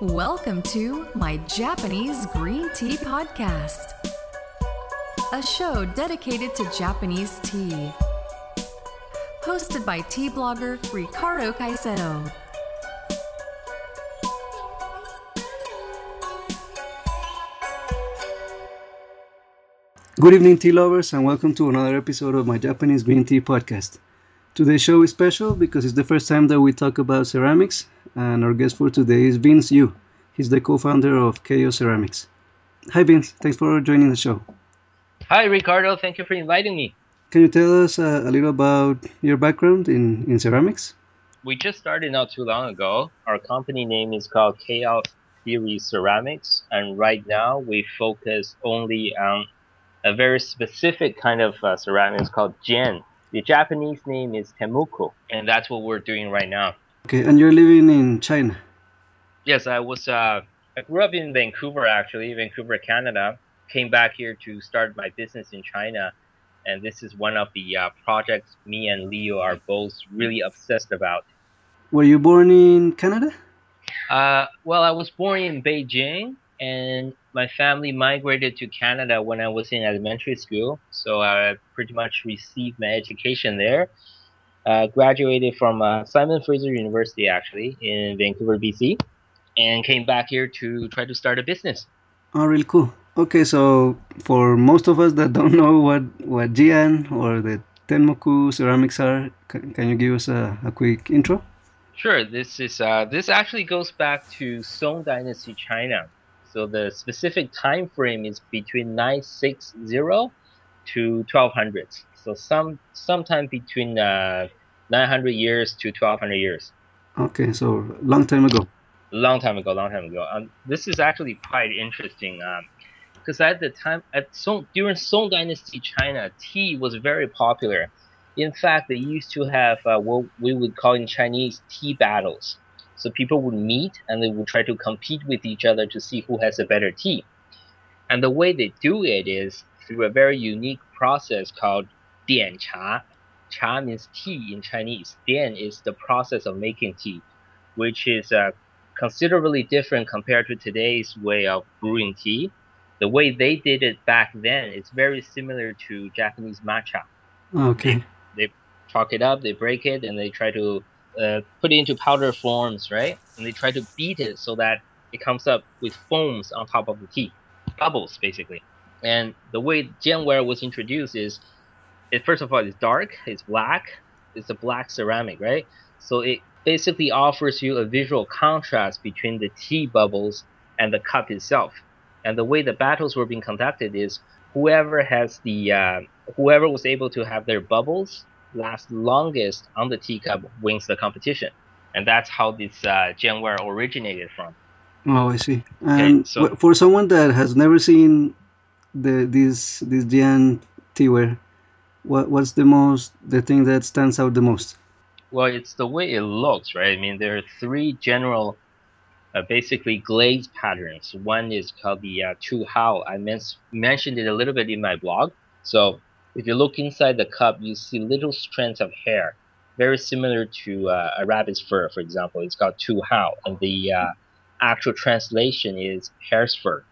Welcome to my Japanese Green Tea Podcast, a show dedicated to Japanese tea. Hosted by tea blogger Ricardo Caicedo. Good evening, tea lovers, and welcome to another episode of my Japanese Green Tea Podcast. Today's show is special because it's the first time that we talk about ceramics, and our guest for today is Vince Yu. He's the co founder of Chaos Ceramics. Hi, Vince. Thanks for joining the show. Hi, Ricardo. Thank you for inviting me. Can you tell us uh, a little about your background in, in ceramics? We just started not too long ago. Our company name is called Chaos Theory Ceramics, and right now we focus only on a very specific kind of uh, ceramics called Jian. The Japanese name is Tenmoku, and that's what we're doing right now. Okay, and you're living in China. Yes, I was. Uh, I grew up in Vancouver, actually, Vancouver, Canada. Came back here to start my business in China, and this is one of the uh, projects me and Leo are both really obsessed about. Were you born in Canada? Uh, well, I was born in Beijing, and my family migrated to Canada when I was in elementary school. So I pretty much received my education there. Uh, graduated from uh, Simon Fraser University, actually, in Vancouver, BC, and came back here to try to start a business. Oh, really cool. Okay, so for most of us that don't know what, what Jian or the Tenmoku ceramics are, can, can you give us a, a quick intro? Sure. This is uh, this actually goes back to Song Dynasty China. So the specific time frame is between 960 to 1200. So some sometime between uh, 900 years to 1200 years. Okay, so long time ago. Long time ago, long time ago. Um, this is actually quite interesting. Um, because at the time, at Song during Song Dynasty China, tea was very popular. In fact, they used to have uh, what we would call in Chinese tea battles. So people would meet and they would try to compete with each other to see who has a better tea. And the way they do it is through a very unique process called dian cha. Cha means tea in Chinese. Dian is the process of making tea, which is uh, considerably different compared to today's way of brewing tea. The way they did it back then is very similar to Japanese matcha. Okay. They, they chalk it up, they break it, and they try to uh, put it into powder forms, right? And they try to beat it so that it comes up with foams on top of the tea, bubbles basically. And the way Jianware was introduced is, it first of all, it's dark, it's black, it's a black ceramic, right? So it basically offers you a visual contrast between the tea bubbles and the cup itself. And the way the battles were being conducted is whoever has the uh, whoever was able to have their bubbles last longest on the teacup wins the competition. And that's how this uh, Jianware originated from. Oh, I see. And Okay, so- for someone that has never seen the this this Jian teaware, what what's the most the thing that stands out the most? Well, it's the way it looks, right? I mean, there are three general, uh, basically glaze patterns. One is called the uh, Chu Hao. I men- mentioned it a little bit in my blog. So if you look inside the cup, you see little strands of hair, very similar to uh, a rabbit's fur, for example. It's called Chu Hao, and the uh, actual translation is hare's fur.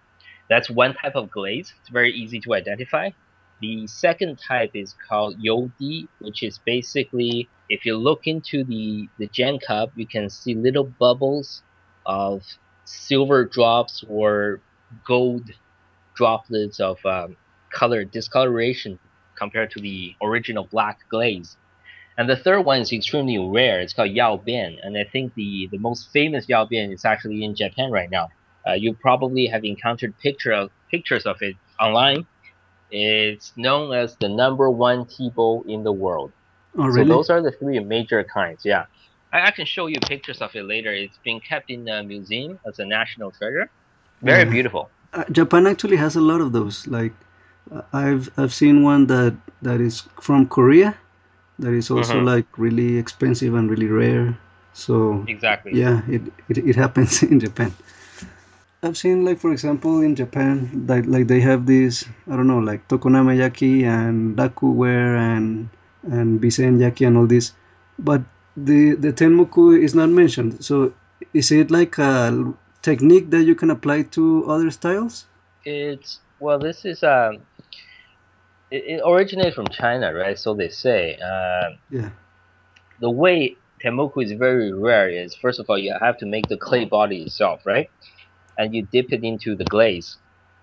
That's one type of glaze. It's very easy to identify. The second type is called You Di, which is basically if you look into the the Jian cup, you can see little bubbles of silver drops or gold droplets of um, color discoloration compared to the original black glaze. And the third one is extremely rare. It's called Yao Bian, and I think the the most famous Yao Bian is actually in Japan right now. Uh, you probably have encountered picture of, pictures of it online. It's known as the number one tea bowl in the world. Oh, So those are the three major kinds. Yeah, I, I can show you pictures of it later. It's been kept in a museum as a national treasure. Very Yeah. beautiful. Uh, Japan actually has a lot of those. Like I've I've seen one that that is from Korea, that is also Mhm. like really expensive and really rare. So Exactly. yeah, it, it, it happens in Japan. I've seen like for example in Japan that like they have this I don't know like Tokoname yaki and Dakuware and and Bizen yaki and all this, but the the Tenmoku is not mentioned. So is it like a technique that you can apply to other styles? It's well, this is um, it, it originated from China, right? So they say. Uh, Yeah. the way Tenmoku is very rare is first of all you have to make the clay body itself, right? And you dip it into the glaze,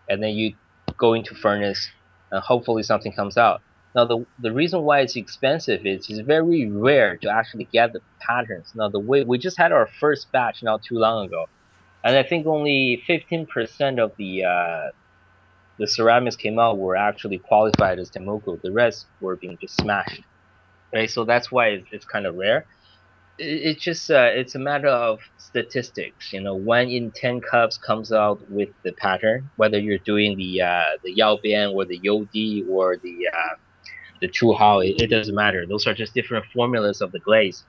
and then you go into furnace, and hopefully something comes out. Now the the reason why it's expensive is it's very rare to actually get the patterns. Now the way we just had our first batch not too long ago, and I think only 15% of the uh, the ceramics came out were actually qualified as Tenmoku. The rest were being just smashed right? So that's why it's, it's kind of rare. It, it's just uh, it's a matter of statistics. You know, one in ten cups comes out with the pattern, whether you're doing the uh, the Yao Bian or the You Di or the uh, the Chu Hao. It, it doesn't matter. Those are just different formulas of the glaze,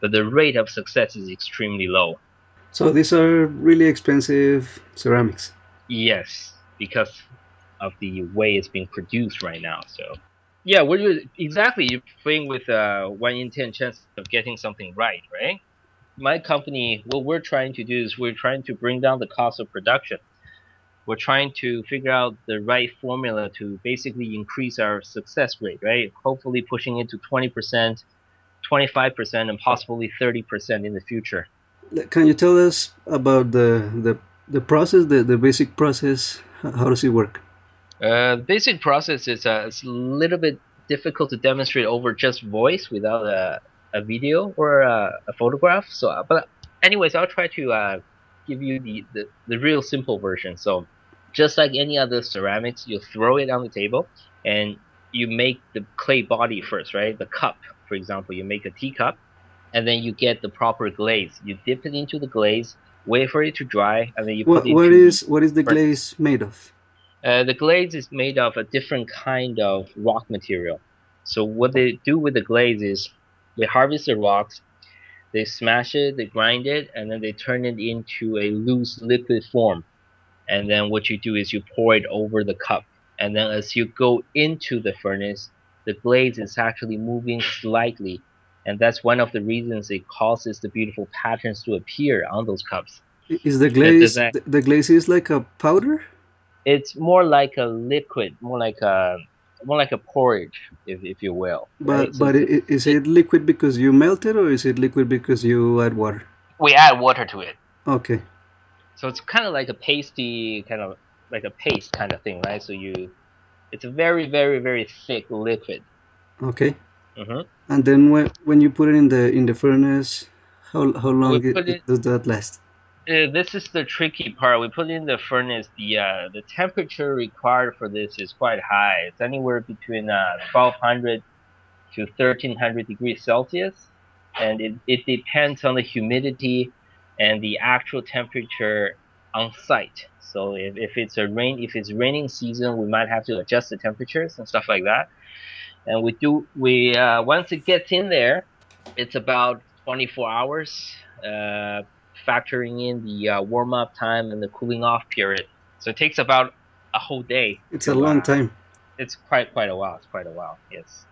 but the rate of success is extremely low. So these are really expensive ceramics. Yes, because of the way it's being produced right now. So, yeah, what you exactly you're playing with uh, one in ten chance of getting something right, right? My company, what we're trying to do is we're trying to bring down the cost of production. We're trying to figure out the right formula to basically increase our success rate, right? Hopefully, pushing it to twenty percent, twenty five percent, and possibly thirty percent in the future. Can you tell us about the the, the process, the, the basic process? How does it work? Uh, the basic process is uh, it's a little bit difficult to demonstrate over just voice without a, a video or a, a photograph. So, uh, but anyways, I'll try to uh, give you the, the, the real simple version. So, just like any other ceramics, you throw it on the table and you make the clay body first, right? The cup, for example, you make a teacup, and then you get the proper glaze. You dip it into the glaze, wait for it to dry, and then you What, put it what is what is the glaze made of? uh, the glaze is made of a different kind of rock material. So what they do with the glaze is they harvest the rocks, they smash it, they grind it, and then they turn it into a loose liquid form. And then what you do is you pour it over the cup. And then as you go into the furnace, the glaze is actually moving slightly. And that's one of the reasons it causes the beautiful patterns to appear on those cups. Is the glaze the, the glaze is like a powder? it's more like a liquid, more like a more like a porridge, if, if you will. But right? But i- i- is it liquid because you melt it, or is it liquid because you add water? we add water to it, Okay. so it's kind of like a pasty, kind of like a paste kind of thing, right? So you, it's a very very very thick liquid. Okay. Hmm And then when when you put it in the in the furnace, how how long it, it- does that last? Uh, this is the tricky part. We put it in the furnace. The uh, the temperature required for this is quite high. It's anywhere between uh, 1200 to 1300 degrees Celsius, and it, it depends on the humidity and the actual temperature on site. So if, if it's a rain if it's raining season, we might have to adjust the temperatures and stuff like that. And we do we uh, once it gets in there, it's about 24 hours. Uh, factoring in the uh, warm up time and the cooling off period. So it takes about a whole day. It's to, a long time. It's quite quite a while. It's quite a while. Yes.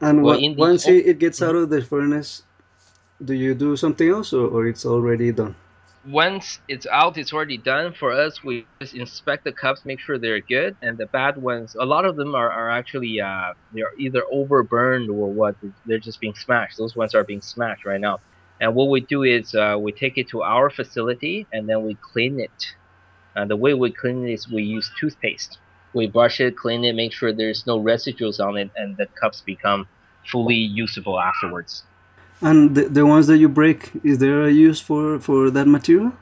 And well, wa- in the- once it, gets out of the furnace, do you do something else, or, or it's already done? Once it's out, it's already done. For us, we just inspect the cups, make sure they're good, and the bad ones, a lot of them are, are actually uh, they're either overburned or what. They're just being smashed. Those ones are being smashed right now. And what we do is uh, we take it to our facility and then we clean it. And the way we clean it is we use toothpaste. We brush it, clean it, make sure there's no residuals on it, and the cups become fully usable afterwards. And the, the ones that you break, is there a use for, for that material?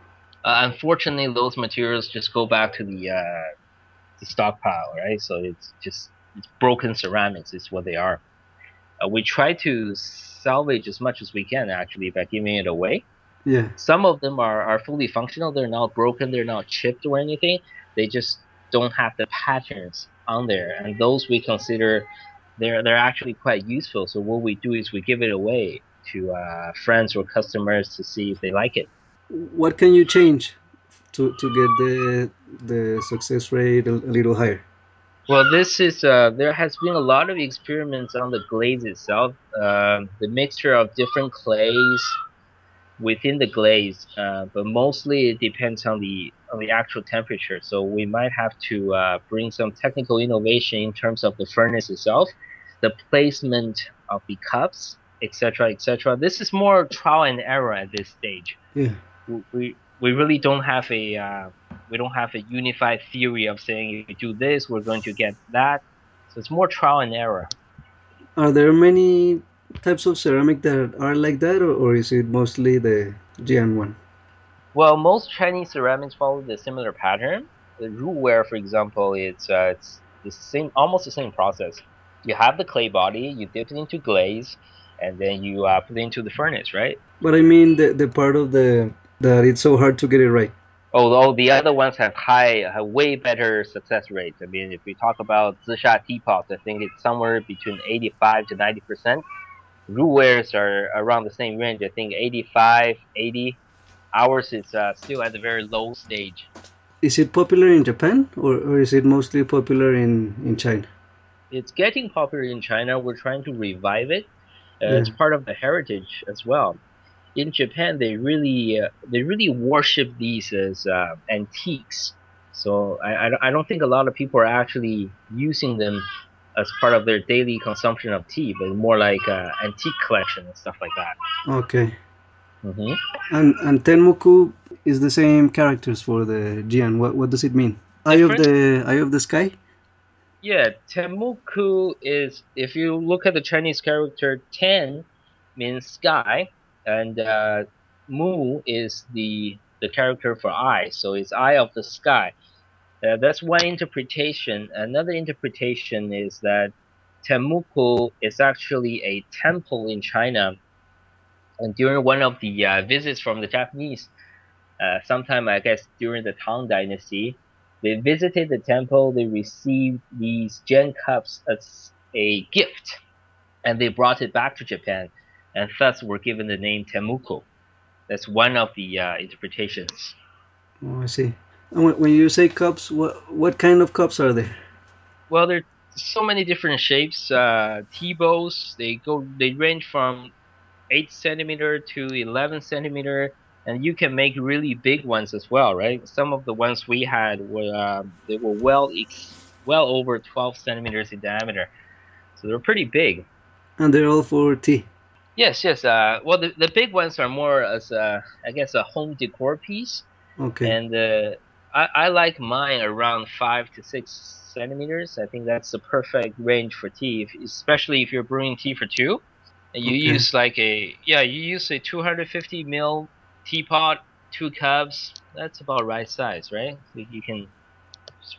Uh, unfortunately, those materials just go back to the uh, the stockpile, right? So it's just it's broken ceramics is what they are. Uh, we try to salvage as much as we can actually by giving it away. Yeah. Some of them are, are fully functional. They're not broken. They're not chipped or anything. They just don't have the patterns on there, and those we consider they're they're actually quite useful. So what we do is we give it away to uh, friends or customers to see if they like it. What can you change to, to get the the success rate a, a little higher? Well, this is uh, there has been a lot of experiments on the glaze itself. Um the mixture of different clays, within the glaze, uh, but mostly it depends on the on the actual temperature. So we might have to uh, bring some technical innovation in terms of the furnace itself, the placement of the cups, etc., etc. This is more trial and error at this stage. Yeah. We we really don't have a uh, we don't have a unified theory of saying if you do this, we're going to get that. So it's more trial and error. Are there many types of ceramic that are like that, or, or is it mostly the Jian one? Well, most Chinese ceramics follow the similar pattern. The Ruware, for example, it's uh, it's the same, almost the same process. You have the clay body, you dip it into glaze, and then you uh, put it into the furnace, right? But I mean the the part of the that it's so hard to get it right. Although the other ones have high, have way better success rates. I mean, if we talk about Zisha teapots, I think it's somewhere between 85 to 90 percent. Ruwares are around the same range. I think 85, 80. Ours is uh, still at the very low stage. Is it popular in Japan, or, or is it mostly popular in, in China? It's getting popular in China. We're trying to revive it. Uh, Yeah. It's part of the heritage as well. In Japan, they really uh, they really worship these as uh, antiques. So I, I don't- think a lot of people are actually using them as part of their daily consumption of tea, but more like uh, antique collection and stuff like that. Okay. hmm And and Tenmoku is the same characters for the Jian. What what does it mean? Eye of the Eye of the Sky. Yeah, Tenmoku is if you look at the Chinese character ten means sky, and uh, Mu is the the character for eye, so it's eye of the sky. Uh, that's one interpretation. Another interpretation is that Tenmoku is actually a temple in China, and during one of the uh, visits from the Japanese, uh, sometime I guess during the Tang Dynasty, they visited the temple, they received these Jian cups as a gift, and they brought it back to Japan, and thus were given the name Tenmoku. That's one of the uh, interpretations. Oh, I see. And when, you say cups, what what kind of cups are they? Well, there are so many different shapes. Uh, tea bowls, they go, they range from eight centimeter to eleven centimeter, and you can make really big ones as well, right? Some of the ones we had were um, they were well ex- well over twelve centimeters in diameter, so they're pretty big. And they're all for tea. Yes, yes. Uh, well, the, the big ones are more as a, I guess, a home decor piece, Okay. and uh, I, I like mine around five to six centimeters. I think that's the perfect range for tea, if, especially if you're brewing tea for two. And you Okay. use like a yeah, you use a 250 ml teapot, two cups. That's about right size, right? So you can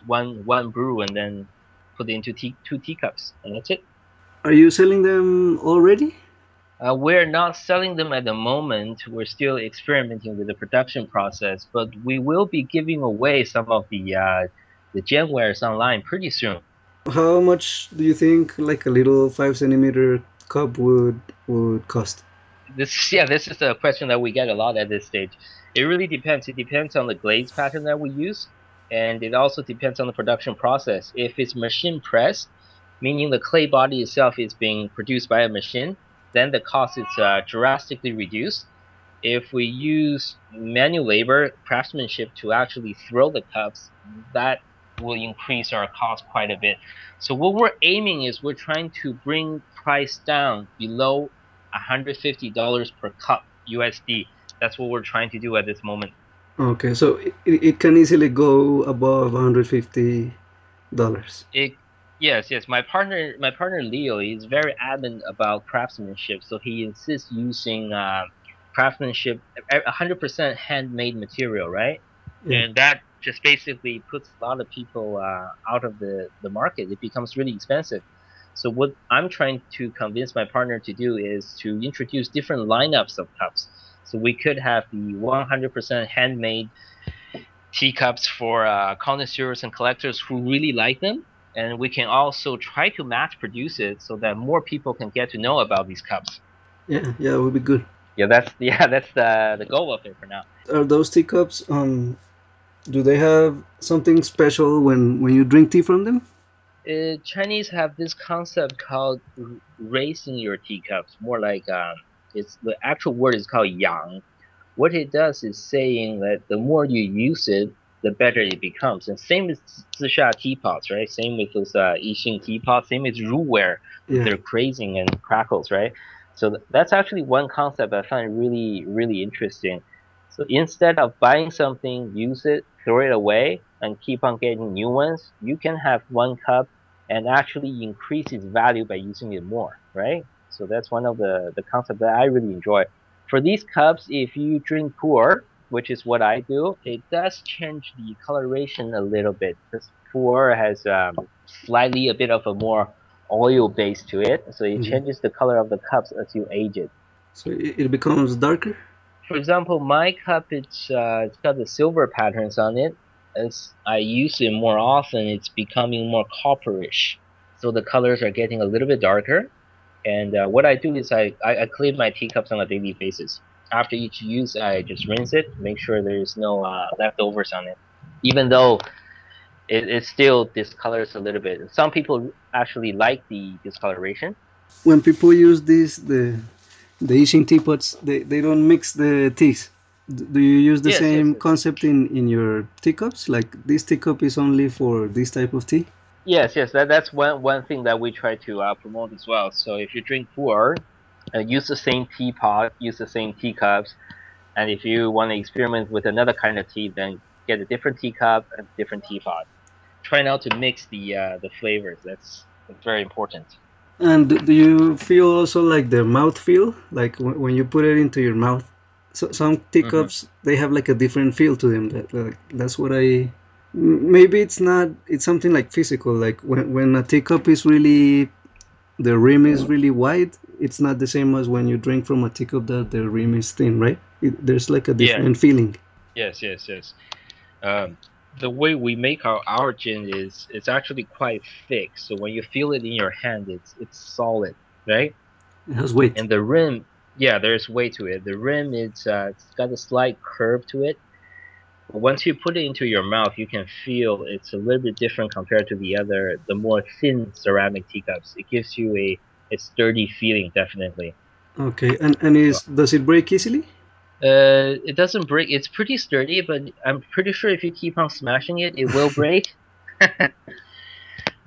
one one brew and then put it into tea, two teacups, and that's it. Are you selling them already? Uh, we're not selling them at the moment. We're still experimenting with the production process, but we will be giving away some of the uh, the Jianwares online pretty soon. How much do you think like a little five centimeter cup would would cost? This yeah, this is a question that we get a lot at this stage. It really depends. It depends on the glaze pattern that we use, and it also depends on the production process. If it's machine pressed, meaning the clay body itself is being produced by a machine, then the cost is uh, drastically reduced. If we use manual labor, craftsmanship to actually throw the cups, that will increase our cost quite a bit. So what we're aiming is we're trying to bring price down below $150 per cup USD. That's what we're trying to do at this moment. Okay, so it, it can easily go above 150 dollars. It, yes, yes. My partner, my partner Leo, is very adamant about craftsmanship, so he insists using uh, craftsmanship, a 100% handmade material, right? Yeah. And that just basically puts a lot of people uh, out of the, the market. It becomes really expensive. So what I'm trying to convince my partner to do is to introduce different lineups of cups. So we could have the 100% handmade teacups for uh, connoisseurs and collectors who really like them, and we can also try to mass produce it so that more people can get to know about these cups. Yeah, yeah, it would be good. Yeah, that's yeah, that's the the goal of it for now. Are those teacups um do they have something special when when you drink tea from them? Uh, Chinese have this concept called raising your teacups. More like um, it's the actual word is called yang, what it does is saying that the more you use it, the better it becomes. And same with Zisha teapots, right? Same with those uh, Yixing teapots. Same with Ruware, Yeah. their crazing and crackles, right? So th- that's actually one concept I find really, really interesting. So instead of buying something, use it, throw it away, and keep on getting new ones, you can have one cup and actually increase its value by using it more, right? So that's one of the, the concepts that I really enjoy. For these cups, if you drink pu'er, which is what I do, it does change the coloration a little bit because pu'er has um, slightly a bit of a more oil base to it, so it Mhm. changes the color of the cups as you age it. So it becomes darker. For example, my cup it's uh, it's got the silver patterns on it. As I use it more often, it's becoming more copperish, so the colors are getting a little bit darker. And uh, what I do is I, I, I clean my teacups on a daily basis. After each use, I just rinse it, make sure there's no uh, leftovers on it. Even though it, it still discolors a little bit. Some people actually like the discoloration. When people use this, the the Yixing teapots, they, they don't mix the teas. Do you use the Yes, yes, same yes. concept in, in your teacups? Like this teacup is only for this type of tea? Yes, yes, that, that's one, one thing that we try to uh, promote as well. So if you drink pu'er, uh, use the same teapot, use the same teacups, and if you want to experiment with another kind of tea, then get a different teacup and different teapot. Try not to mix the uh, the flavors. That's, that's very important. And do you feel also like the mouth feel? Like w- when you put it into your mouth? So, some teacups, they have like a different feel to them. That, like, that's what I. Maybe it's not. It's something like physical. Like when when a teacup is really, the rim is really wide. It's not the same as when you drink from a teacup that the rim is thin, right? It, there's like a Yeah. different feeling. Yes, yes, yes. Um, the way we make our, our Jian is it's actually quite thick. So when you feel it in your hand, it's it's solid, right? It has weight. and the rim yeah there's weight to it the rim it's uh, it's got a slight curve to it but once you put it into your mouth you can feel it's a little bit different compared to the other the more thin ceramic teacups it gives you a, a sturdy feeling definitely Okay, and and is does it break easily? Uh, it doesn't break. It's pretty sturdy but i'm pretty sure if you keep on smashing it it will break.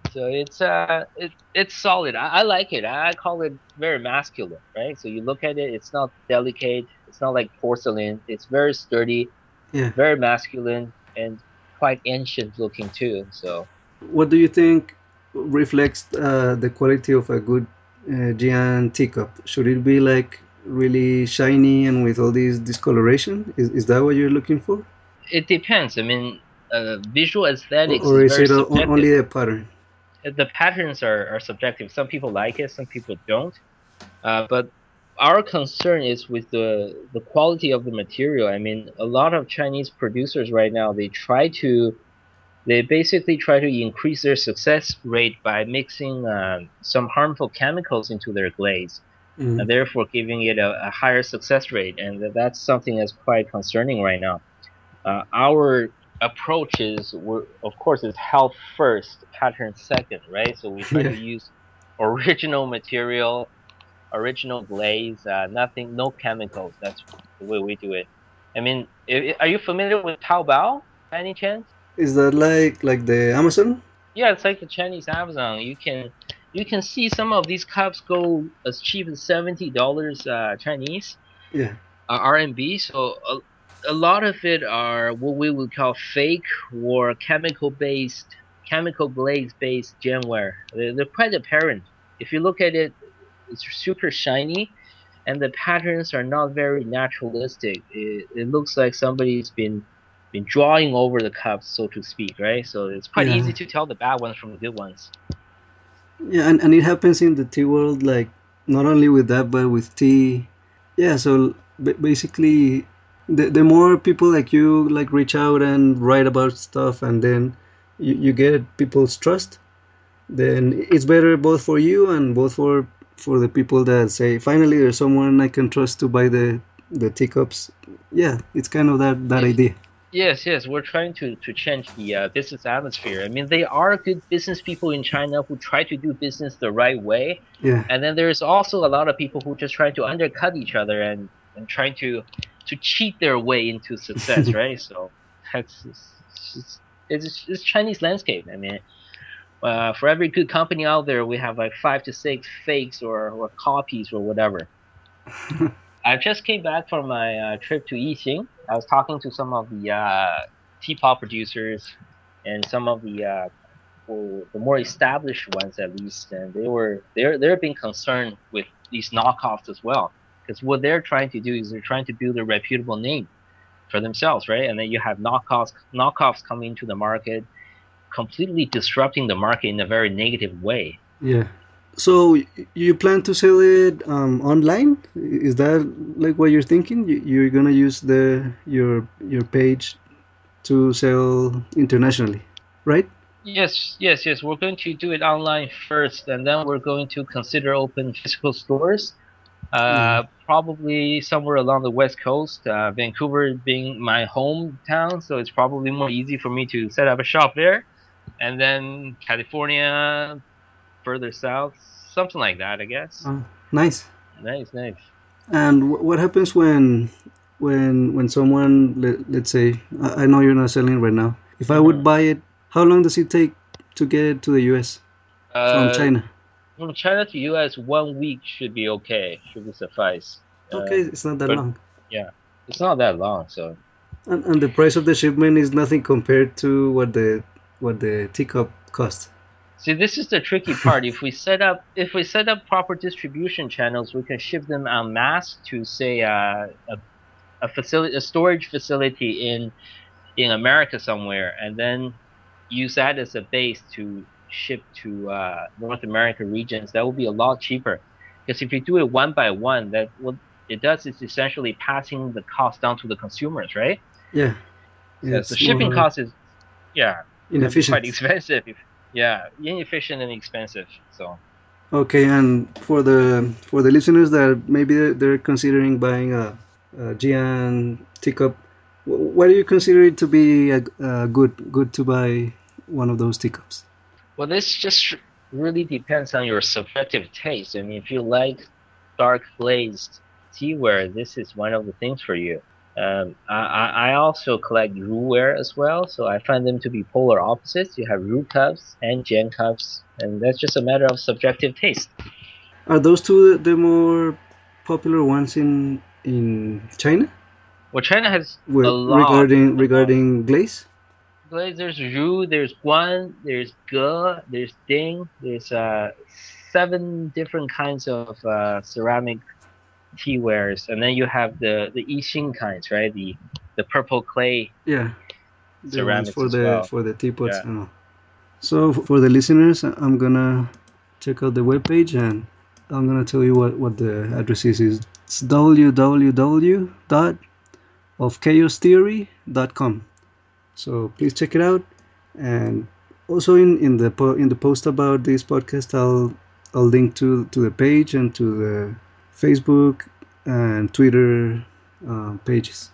So it's uh it, it's solid. I, I like it. I, I call it very masculine right? So you look at it it's not delicate. It's not like porcelain. It's very sturdy Yeah. very masculine and quite ancient looking too so. What do you think reflects uh, the quality of a good uh, Jian teacup? Should it be like really shiny and with all this discoloration? Is, is that what you're looking for? it depends i mean uh, visual aesthetics Or is is very it subjective. only the pattern? the patterns are, are subjective. Some people like it, some people don't. Uh, but our concern is with the the quality of the material. I mean, a lot of Chinese producers right now they try to they basically try to increase their success rate by mixing um, some harmful chemicals into their glaze, Mm. and therefore giving it a, a higher success rate. And that's something that's quite concerning right now. Uh, our approach is, we're, of course, is health first, pattern second, right? So we try to use original material, original glaze, uh, nothing, no chemicals. That's the way we do it. I mean, i- i- are you familiar with Taobao by any chance? Is that like like the Amazon? Yeah, it's like the Chinese Amazon. You can you can see some of these cups go as cheap as seventy dollars uh, Chinese Yeah. uh, RMB. So a, a lot of it are what we would call fake or chemical based, chemical glaze based Jianware. They're, they're quite apparent. If you look at it, it's super shiny, and the patterns are not very naturalistic. It, it looks like somebody's been been drawing over the cups, so to speak, right? So it's quite Yeah. easy to tell the bad ones from the good ones. Yeah, and, and it happens in the tea world, like not only with that, but with tea. Yeah, so ba- basically, the, the more people like you like reach out and write about stuff, and then you, you get people's trust, then it's better both for you and both for for the people that say, finally, there's someone I can trust to buy the the teacups. Yeah, it's kind of that that idea. Yes, yes, we're trying to, to change the uh, business atmosphere. I mean, they are good business people in China who try to do business the right way, Yeah, and then there's also a lot of people who just try to undercut each other and, and trying to to cheat their way into success, right? So that's it's, it's, it's Chinese landscape. I mean, uh, for every good company out there, we have like five to six fakes or, or copies or whatever. I just came back from my uh, trip to Yixing. I was talking to some of the uh, producers and some of the uh, the more established ones at least, and they were they're they're being concerned with these knockoffs as well, because what they're trying to do is they're trying to build a reputable name for themselves, right? And then you have knockoffs knockoffs coming into the market, completely disrupting the market in a very negative way. Yeah. So you plan to sell it um, online? Is that like what you're thinking? You're gonna use the your your page to sell internationally, right? Yes, yes, yes. We're going to do it online first, and then we're going to consider open physical stores. Uh, mm. Probably somewhere along the west coast. Uh, Vancouver being my hometown, so it's probably more easy for me to set up a shop there. And then California, further south, something like that, I guess. Oh, nice. Nice, nice. And what happens when when when someone let, let's say I, know you're not selling right now. If I would mm-hmm. buy it how long does it take to get it to the US uh, from China? From China to US, one week should be okay. Should be suffice. Okay, uh, it's not that but, long. Yeah, it's not that long. So. And, and the price of the shipment is nothing compared to what the what the teacup costs. See, this is the tricky part. if we set up if we set up proper distribution channels, we can ship them en masse to say uh, a a facility, a storage facility in in America somewhere, and then use that as a base to ship to uh, North America regions, that will be a lot cheaper. Because if you do it one by one, that what it does is essentially passing the cost down to the consumers, right? Yeah. yeah so shipping more, cost is, yeah, inefficient. quite expensive. If, yeah, inefficient and expensive. So. Okay, and for the for the listeners that maybe they're considering buying a, a Jian teacup what do you consider it to be a, a good good to buy one of those teacups? Well, this just really depends on your subjective taste. I mean, if you like dark glazed teaware, this is one of the things for you. Um, I, I also collect Ruware as well, so I find them to be polar opposites. You have Ru cups and Jian cups, and that's just a matter of subjective taste. Are those two the more popular ones in in China? Well, China has With, a lot regarding regarding glaze. Glaze. There's Ru, there's Guan, there's Ge, there's Ding, there's uh seven different kinds of uh, ceramic teawares, and then you have the the Yixing kinds, right? The the purple clay. Yeah. Ceramics for the well. for the teapots. Yeah. So for the listeners, I'm gonna check out the webpage and I'm gonna tell you what what the address is. It's www dot of chaostheory.com. So please check it out. And also in, in the po- in the post about this podcast, I'll I'll link to to the page and to the Facebook and Twitter uh, pages.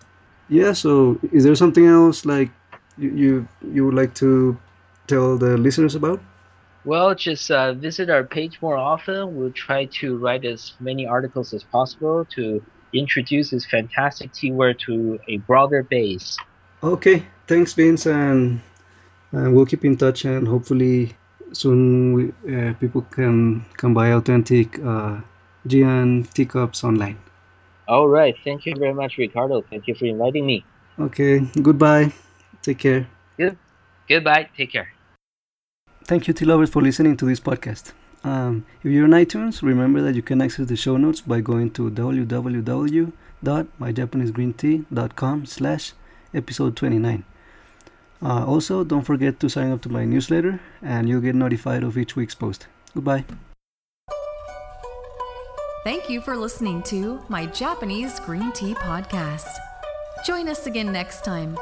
Yeah. So is there something else like you you, you would like to tell the listeners about? Well, just uh, visit our page more often. We'll try to write as many articles as possible to introduce this fantastic teaware to a broader base. Okay, thanks, Vince, and, and we'll keep in touch, and hopefully soon we, uh, people can can buy authentic uh, Jian teacups online. All right, thank you very much, Ricardo. Thank you for inviting me. Okay, goodbye. Take care. Good. Goodbye. Take care. Thank you, tea lovers, for listening to this podcast. Um, if you're on iTunes, remember that you can access the show notes by going to www.myjapanesegreentea.com slash episode 29. Uh, also, don't forget to sign up to my newsletter and you'll get notified of each week's post. Goodbye. Thank you for listening to my Japanese Green Tea Podcast. Join us again next time